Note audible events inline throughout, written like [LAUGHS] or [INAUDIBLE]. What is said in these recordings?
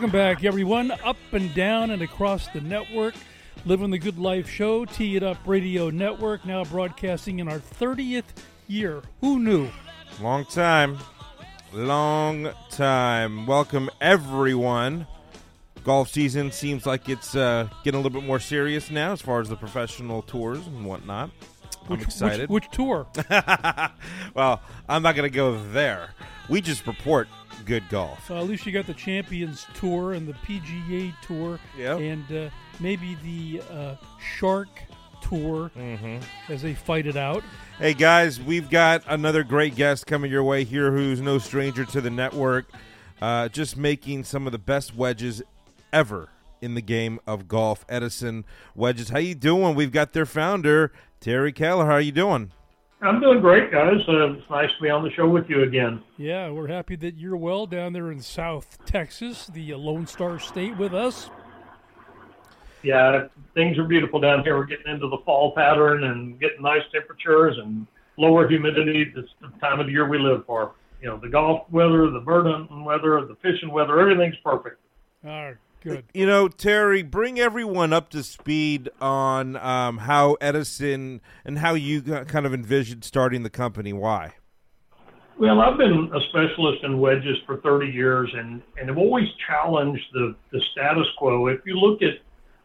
Welcome back, everyone, up and down and across the network. Living the Good Life show, Tee It Up Radio Network, now broadcasting in our 30th year. Who knew? Long time. Long time. Welcome, everyone. Golf season seems like it's uh, getting a little bit more serious now as far as the professional tours and whatnot. I'm excited. Which, which tour? [LAUGHS] well, I'm not going to go there. We just report good golf. Uh, at least you got the Champions Tour and the PGA Tour, Yep. and uh, maybe the uh, Shark Tour Mm-hmm. as they fight it out. Hey guys, we've got another great guest coming your way here who's no stranger to the network. Uh, just making some of the best wedges ever in the game of golf. Edison Wedges. How you doing? We've got their founder, Terry Koehler. How are you doing? I'm doing great, guys. Uh, it's nice to be on the show with you again. Yeah, we're happy that you're well down there in South Texas, the uh, Lone Star State, with us. Yeah, things are beautiful down here. We're getting into the fall pattern and getting nice temperatures and lower humidity. It's the time of the year we live for. You know, the golf weather, the bird hunting weather, the fishing weather, everything's perfect. Ah, good. You know, Terry, bring everyone up to speed on um, how Edison and how you kind of envisioned starting the company. Why? Well, I've been a specialist in wedges for 30 years and, and have always challenged the, the status quo. If you look at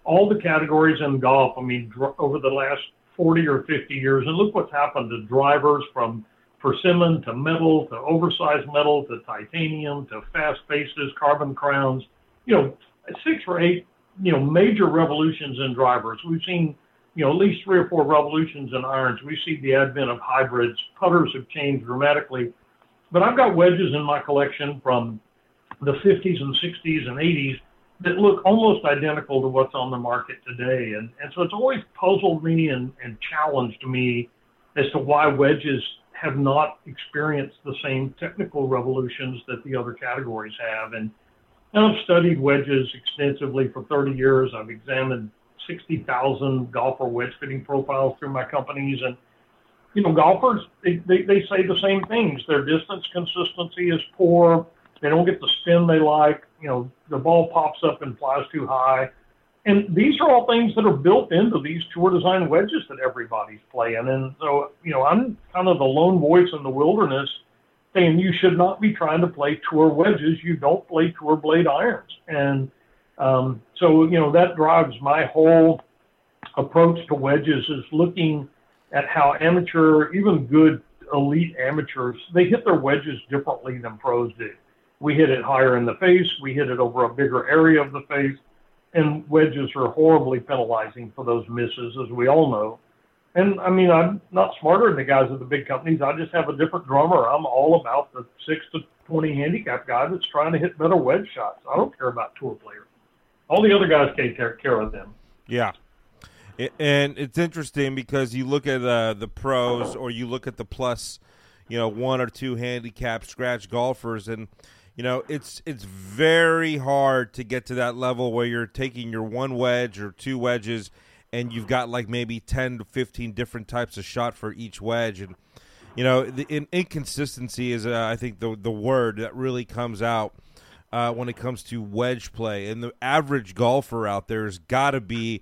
all the categories in golf, I mean, dr- over the last 40 or 50 years, and look what's happened to drivers from persimmon to metal to oversized metal to titanium to fast faces, carbon crowns, you know, six or eight, you know, major revolutions in drivers. We've seen, you know, at least three or four revolutions in irons. We see the advent of hybrids. Putters have changed dramatically. But I've got wedges in my collection from the 50s and 60s and 80s that look almost identical to what's on the market today. And, and so it's always puzzled me and, and challenged me as to why wedges have not experienced the same technical revolutions that the other categories have. And, and I've studied wedges extensively for 30 years. I've examined 60,000 golfer wedge fitting profiles through my companies. And, you know, golfers, they, they, they say the same things. Their distance consistency is poor. They don't get the spin they like. You know, the ball pops up and flies too high. And these are all things that are built into these tour design wedges that everybody's playing. And so, you know, I'm kind of the lone voice in the wilderness saying you should not be trying to play tour wedges. You don't play tour blade irons. And um, so, you know, that drives my whole approach to wedges is looking at how amateur, even good elite amateurs, they hit their wedges differently than pros do. We hit it higher in the face. We hit it over a bigger area of the face. And wedges are horribly penalizing for those misses, as we all know. And I mean, I'm not smarter than the guys at the big companies. I just have a different drummer. I'm all about the six to 20 handicap guy that's trying to hit better wedge shots. I don't care about tour players. All the other guys take care, of them. Yeah. And it's interesting because you look at uh, the pros or you look at the plus, you know, one or two handicap scratch golfers, and you know it's it's very hard to get to that level where you're taking your one wedge or two wedges, and you've got like maybe ten to fifteen different types of shot for each wedge, and you know the in, inconsistency is uh, I think the the word that really comes out uh, when it comes to wedge play, and the average golfer out there has got to be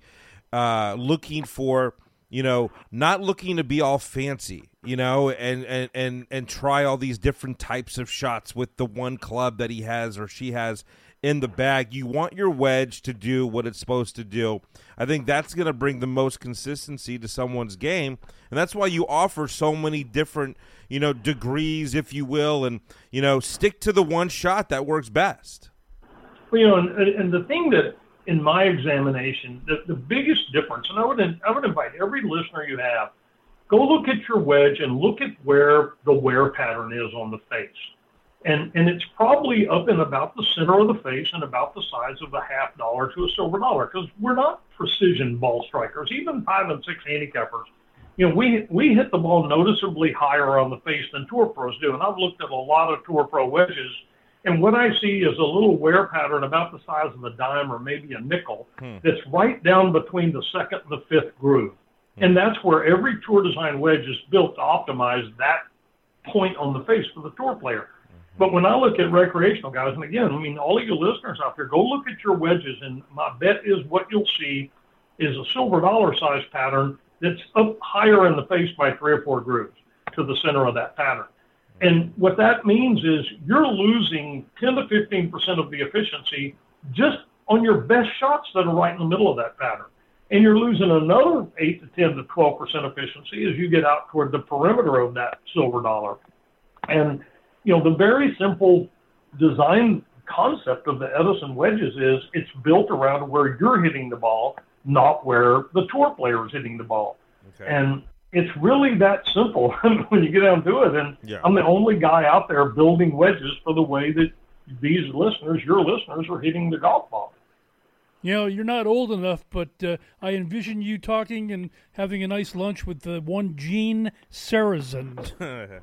uh, looking for you know not looking to be all fancy you know and, and and and try all these different types of shots with the one club that he has or she has in the bag. You want your wedge to do what it's supposed to do. I think that's going to bring the most consistency to someone's game and that's why you offer so many different you know degrees if you will and you know stick to the one shot that works best. Well, you know, and, and the thing that in my examination, the, the biggest difference, and I would I would invite every listener you have, go look at your wedge and look at where the wear pattern is on the face. And, and it's probably up in about the center of the face and about the size of a half dollar to a silver dollar because we're not precision ball strikers, even five and six handicappers. You know, we we hit the ball noticeably higher on the face than tour pros do, and I've looked at a lot of tour pro wedges, and what I see is a little wear pattern about the size of a dime or maybe a nickel hmm. that's right down between the second and the fifth groove. Hmm. And that's where every tour design wedge is built to optimize that point on the face for the tour player. But when I look at recreational guys, and again, I mean, all of you listeners out there, go look at your wedges, and my bet is what you'll see is a silver dollar size pattern that's up higher in the face by three or four grooves to the center of that pattern. And what that means is you're losing 10 to 15 percent of the efficiency just on your best shots that are right in the middle of that pattern. And you're losing another 8 to 10 to 12 percent efficiency as you get out toward the perimeter of that silver dollar. And you know, the very simple design concept of the Edison wedges is it's built around where you're hitting the ball, not where the tour player is hitting the ball. Okay. And it's really that simple [LAUGHS] when you get down to it. And yeah. I'm the only guy out there building wedges for the way that these listeners, your listeners, are hitting the golf ball. You know, you're not old enough, but uh, I envision you talking and having a nice lunch with the one Gene Sarazen. [LAUGHS]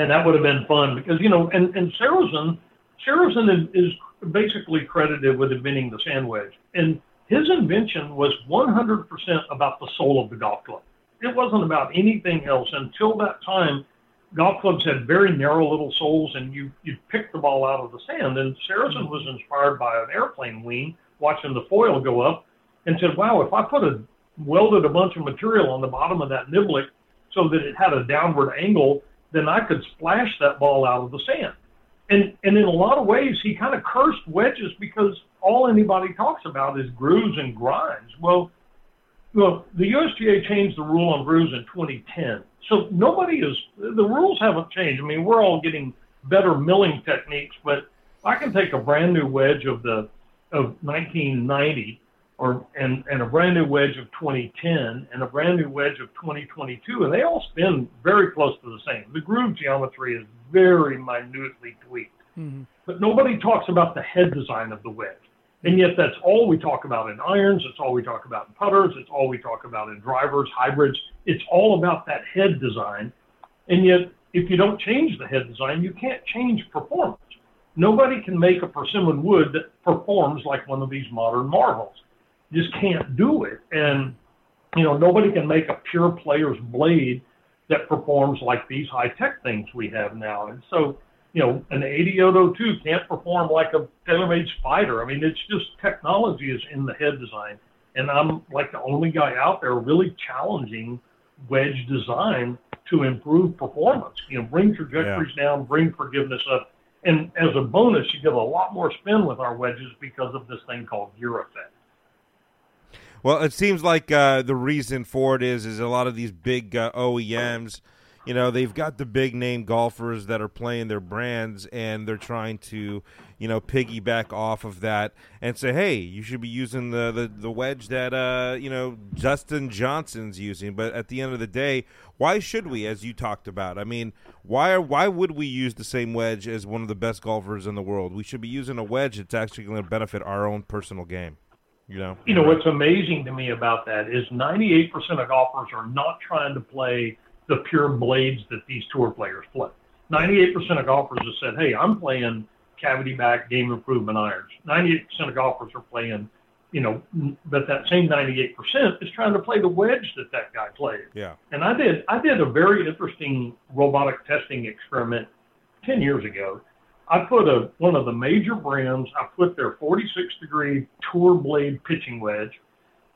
and that would have been fun because you know, and and Sarazen, Sarazen is, basically credited with inventing the sand wedge, and his invention was 100% about the sole of the golf club. It wasn't about anything else until that time. Golf clubs had very narrow little soles, and you you pick the ball out of the sand. And Sarazen was inspired by an airplane wing, watching the foil go up, and said, "Wow, if I put a welded a bunch of material on the bottom of that niblick so that it had a downward angle, then I could splash that ball out of the sand. And and in a lot of ways, he kind of cursed wedges because all anybody talks about is grooves and grinds. Well, well, the USGA changed the rule on grooves in 2010, so nobody is the rules haven't changed. I mean, we're all getting better milling techniques, but I can take a brand new wedge of the of 1990 or and, and a brand new wedge of 2010 and a brand new wedge of 2022, and they all spin very close to the same. The groove geometry is very minutely tweaked, mm-hmm. but nobody talks about the head design of the wedge. And yet, that's all we talk about in irons. It's all we talk about in putters. It's all we talk about in drivers, hybrids. It's all about that head design. And yet, if you don't change the head design, you can't change performance. Nobody can make a persimmon wood that performs like one of these modern marvels just can't do it. And, you know, nobody can make a pure player's blade that performs like these high tech things we have now. And so, you know, an 8802 can't perform like a TaylorMade Spider. I mean, it's just technology is in the head design. And I'm like the only guy out there really challenging wedge design to improve performance. You know, bring trajectories yeah. down, bring forgiveness up. And as a bonus, you get a lot more spin with our wedges because of this thing called gear effect. Well, it seems like uh, the reason for it is is a lot of these big uh, OEMs, you know, they've got the big name golfers that are playing their brands, and they're trying to, you know, piggyback off of that and say, hey, you should be using the the, the wedge that uh, you know Dustin Johnson's using. But at the end of the day, why should we, as you talked about? I mean, why are, why would we use the same wedge as one of the best golfers in the world? We should be using a wedge that's actually going to benefit our own personal game. You know, you know what's amazing to me about that is 98% of golfers are not trying to play the pure blades that these tour players play. 98% of golfers have said, "Hey, I'm playing cavity back game improvement irons." 98% of golfers are playing, you know, but that same 98% is trying to play the wedge that that guy played. Yeah. And I did I did a very interesting robotic testing experiment 10 years ago I put a one of the major brands. I put their 46 degree tour blade pitching wedge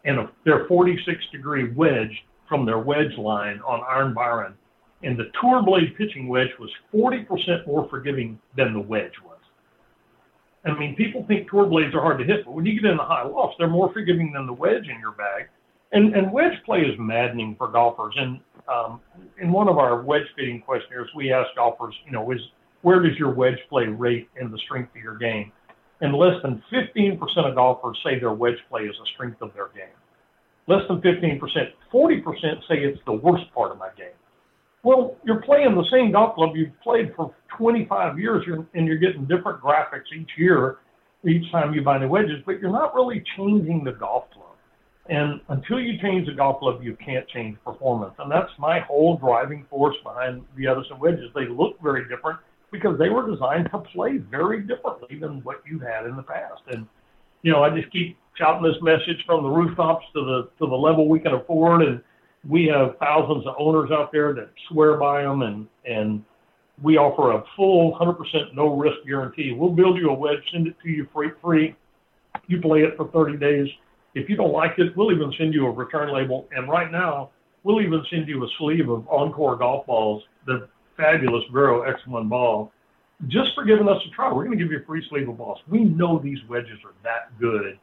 and a, their 46 degree wedge from their wedge line on Iron Byron, and the tour blade pitching wedge was 40% more forgiving than the wedge was. I mean, people think tour blades are hard to hit, but when you get in the high lofts, they're more forgiving than the wedge in your bag. And, and wedge play is maddening for golfers. And um, in one of our wedge fitting questionnaires, we asked golfers, you know, is where does your wedge play rate in the strength of your game? And less than 15% of golfers say their wedge play is a strength of their game. Less than 15%, 40% say it's the worst part of my game. Well, you're playing the same golf club you've played for 25 years, and you're getting different graphics each year, each time you buy new wedges, but you're not really changing the golf club. And until you change the golf club, you can't change performance. And that's my whole driving force behind the Edison wedges. They look very different because they were designed to play very differently than what you had in the past. And you know, I just keep shouting this message from the rooftops to the to the level we can afford, and we have thousands of owners out there that swear by them, and and we offer a full 100% no risk guarantee. We'll build you a wedge, send it to you free, free. You play it for 30 days. If you don't like it, we'll even send you a return label. And right now, we'll even send you a sleeve of Encore golf balls, the fabulous Vero X1 ball, just for giving us a try. We're going to give you a free sleeve of balls. We know these wedges are that good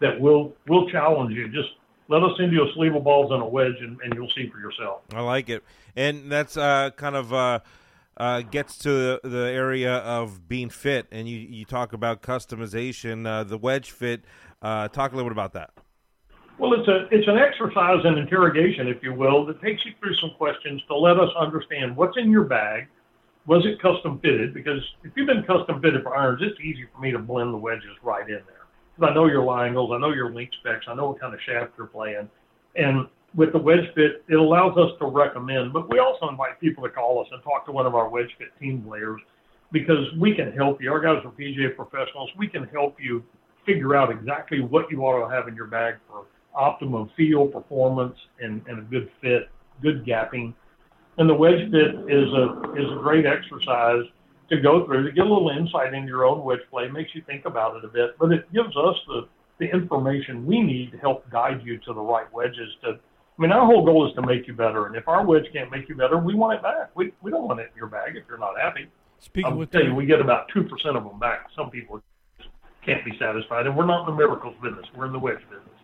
that we'll we'll challenge you. Just let us send you a sleeve of balls and a wedge, and, and you'll see for yourself. I like it, and that's uh, kind of uh, uh, gets to the, area of being fit. And you you talk about customization, uh, the wedge fit. Uh, talk a little bit about that. Well, it's a it's an exercise and interrogation, if you will, that takes you through some questions to let us understand what's in your bag. Was it custom fitted? Because if you've been custom fitted for irons, it's easy for me to blend the wedges right in there. Because I know your lie angles, I know your link specs, I know what kind of shaft you're playing, and with the wedge fit, it allows us to recommend. But we also invite people to call us and talk to one of our wedge fit team players because we can help you. Our guys are PGA professionals. We can help you figure out exactly what you ought to have in your bag for optimum feel, performance, and, and a good fit, good gapping. And the wedge fit is a is a great exercise to go through to get a little insight into your own wedge play. Makes you think about it a bit, but it gives us the the information we need to help guide you to the right wedges. To, I mean, our whole goal is to make you better, and if our wedge can't make you better, we want it back. We we don't want it in your bag if you're not happy. Speaking I'll with tell you, we get about two percent of them back. Some people can't be satisfied, and we're not in the miracles business. We're in the wedge business.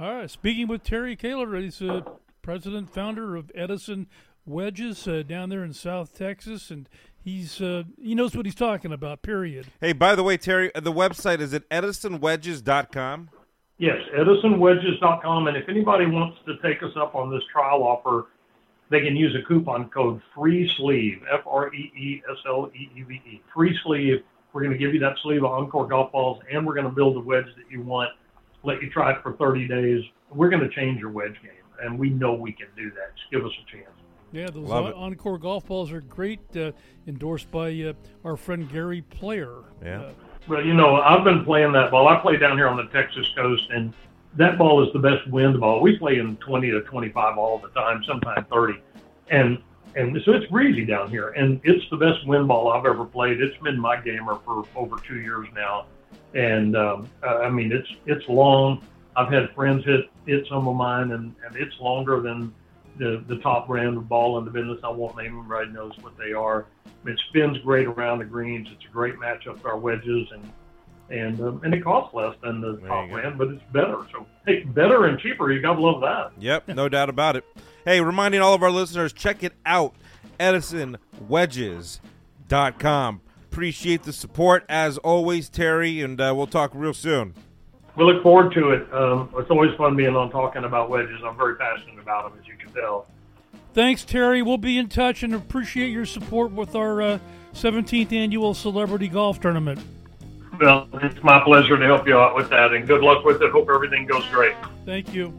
All right. Speaking with Terry Koehler, he's a president, founder of Edison Wedges uh, down there in South Texas, and he's uh, he knows what he's talking about. Period. Hey, by the way, Terry, the website is at edisonwedges.com. Yes, edisonwedges.com, and if anybody wants to take us up on this trial offer, they can use a coupon code Free Sleeve F R E E S L E E V E Free Sleeve. We're going to give you that sleeve of Encore golf balls, and we're going to build the wedge that you want let you try it for 30 days. We're going to change your wedge game, and we know we can do that. Just give us a chance. Yeah, those on- Encore golf balls are great, uh, endorsed by uh, our friend Gary Player. Yeah. Uh, well, you know, I've been playing that ball. I play down here on the Texas coast, and that ball is the best wind ball. We play in 20 to 25 all the time, sometimes 30. And and so it's breezy down here, and it's the best wind ball I've ever played. It's been my gamer for over two years now and um, I mean it's it's long. I've had friends hit hit some of mine, and, and it's longer than the the top brand of ball in the business. I won't name them. Everybody knows what they are. It spins great around the greens. It's a great matchup for our wedges, and and um, and it costs less than the top brand, but it's better. So hey, better and cheaper. You gotta love that. Yep, no doubt about it. Hey, reminding all of our listeners, check it out, EdisonWedges.com. Appreciate the support as always, Terry, and uh, we'll talk real soon. We look forward to it. Um, it's always fun being on talking about wedges. I'm very passionate about them, as you can tell. Thanks, Terry. We'll be in touch and appreciate your support with our uh, 17th annual Celebrity Golf Tournament. Well, it's my pleasure to help you out with that, and good luck with it. Hope everything goes great. Thank you.